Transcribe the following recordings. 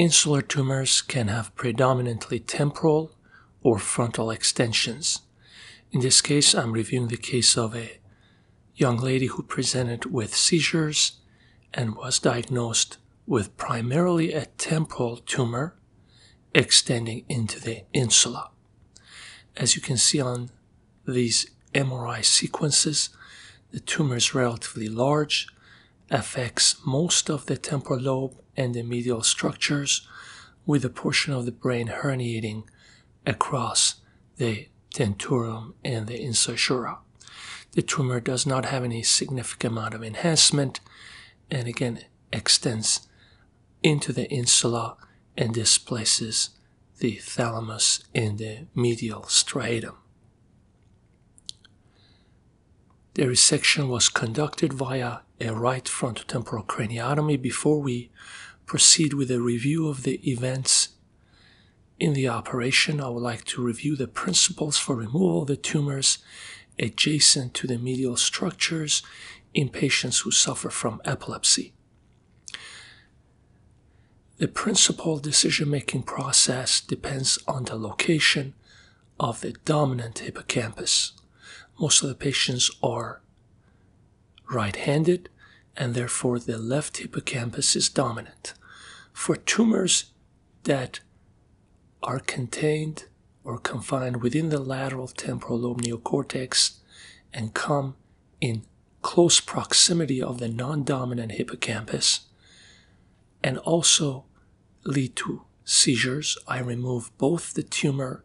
Insular tumors can have predominantly temporal or frontal extensions. In this case, I'm reviewing the case of a young lady who presented with seizures and was diagnosed with primarily a temporal tumor extending into the insula. As you can see on these MRI sequences, the tumor is relatively large, affects most of the temporal lobe and the medial structures, with a portion of the brain herniating across the tentorium and the incisura. The tumor does not have any significant amount of enhancement and again extends into the insula and displaces the thalamus in the medial striatum. The resection was conducted via a right frontotemporal craniotomy before we proceed with a review of the events in the operation. I would like to review the principles for removal of the tumors adjacent to the medial structures in patients who suffer from epilepsy. The principal decision making process depends on the location of the dominant hippocampus. Most of the patients are right handed, and therefore the left hippocampus is dominant. For tumors that are contained or confined within the lateral temporal lobe neocortex and come in close proximity of the non dominant hippocampus, and also lead to seizures, I remove both the tumor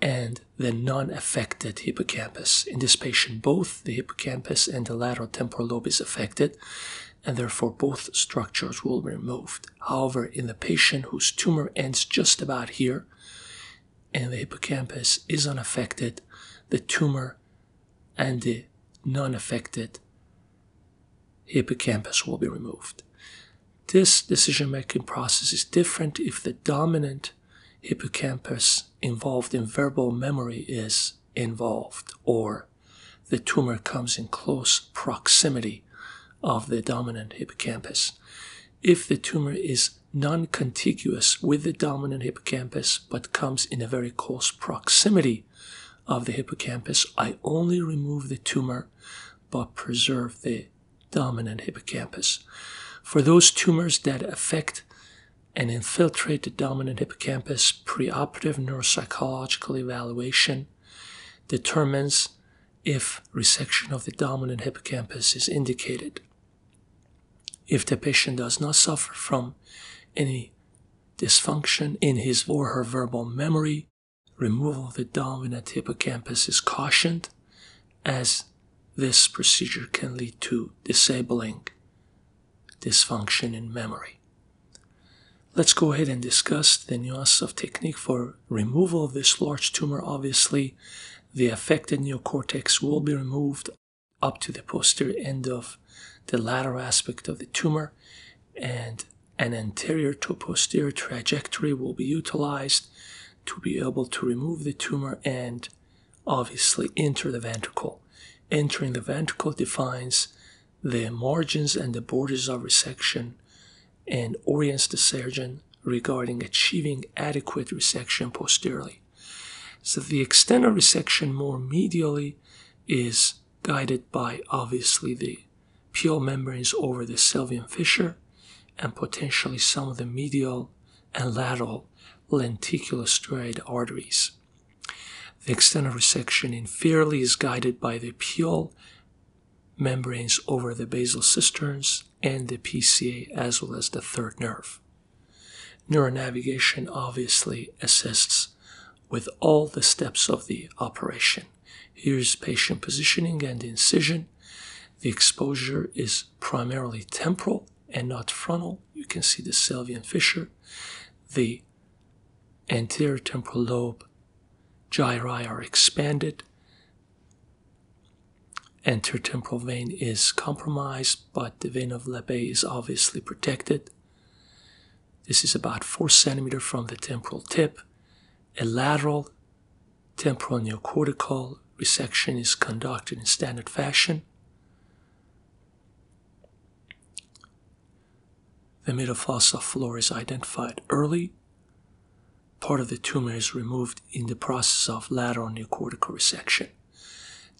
and the non-affected hippocampus. In this patient, both the hippocampus and the lateral temporal lobe is affected, and therefore both structures will be removed. However, in the patient whose tumor ends just about here and the hippocampus is unaffected, the tumor and the non-affected hippocampus will be removed. This decision making process is different if the dominant hippocampus involved in verbal memory is involved or the tumor comes in close proximity of the dominant hippocampus. If the tumor is non contiguous with the dominant hippocampus but comes in a very close proximity of the hippocampus, I only remove the tumor but preserve the dominant hippocampus. For those tumors that affect and infiltrate the dominant hippocampus, preoperative neuropsychological evaluation determines if resection of the dominant hippocampus is indicated. If the patient does not suffer from any dysfunction in his or her verbal memory, removal of the dominant hippocampus is cautioned, as this procedure can lead to disabling dysfunction in memory. Let's go ahead and discuss the nuance of technique for removal of this large tumor. Obviously, the affected neocortex will be removed up to the posterior end of the lateral aspect of the tumor, and an anterior to posterior trajectory will be utilized to be able to remove the tumor and obviously enter the ventricle. Entering the ventricle defines the margins and the borders of resection and orients the surgeon regarding achieving adequate resection posteriorly. So the extent of resection more medially is guided by obviously the pial membranes over the sylvian fissure and potentially some of the medial and lateral lenticulostriate arteries. The extent of resection inferiorly is guided by the pial membranes over the basal cisterns and the PCA as well as the third nerve. Neuronavigation obviously assists with all the steps of the operation. Here's patient positioning and incision. The exposure is primarily temporal and not frontal. You can see the sylvian fissure. The anterior temporal lobe gyri are expanded Intertemporal vein is compromised, but the vein of Labbé is obviously protected. This is about 4 centimeter from the temporal tip. A lateral temporal neocortical resection is conducted in standard fashion. The middle fossa floor is identified early. Part of the tumor is removed in the process of lateral neocortical resection.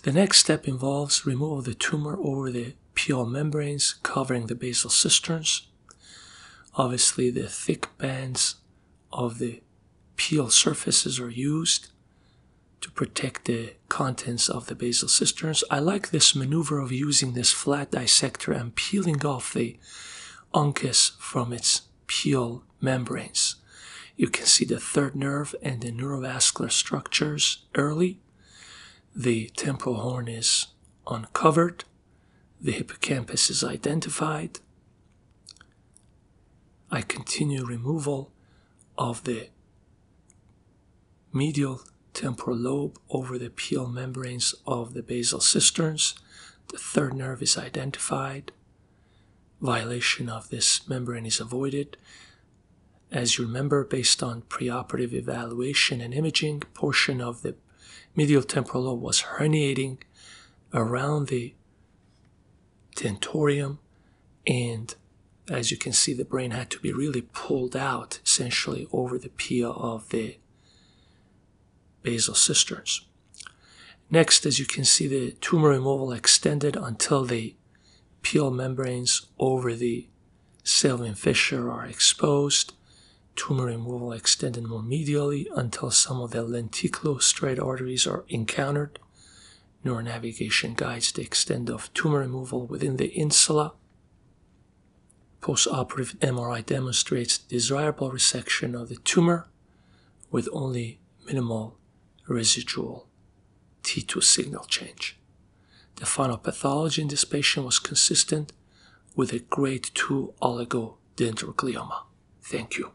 The next step involves removal of the tumor over the pial membranes covering the basal cisterns. Obviously, the thick bands of the pial surfaces are used to protect the contents of the basal cisterns. I like this maneuver of using this flat dissector and peeling off the uncus from its pial membranes. You can see the third nerve and the neurovascular structures early the temporal horn is uncovered, the hippocampus is identified. I continue removal of the medial temporal lobe over the pial membranes of the basal cisterns. The third nerve is identified. Violation of this membrane is avoided. As you remember, based on preoperative evaluation and imaging, portion of the medial temporal lobe was herniating around the tentorium and as you can see the brain had to be really pulled out essentially over the pia of the basal cisterns. Next, as you can see, the tumor removal extended until the pial membranes over the Sylvian fissure are exposed tumor removal extended more medially until some of the lenticulostriate arteries are encountered. Neuronavigation guides the extent of tumor removal within the insula. Postoperative MRI demonstrates desirable resection of the tumor with only minimal residual T2 signal change. The final pathology in this patient was consistent with a grade 2 oligodendroglioma. Thank you.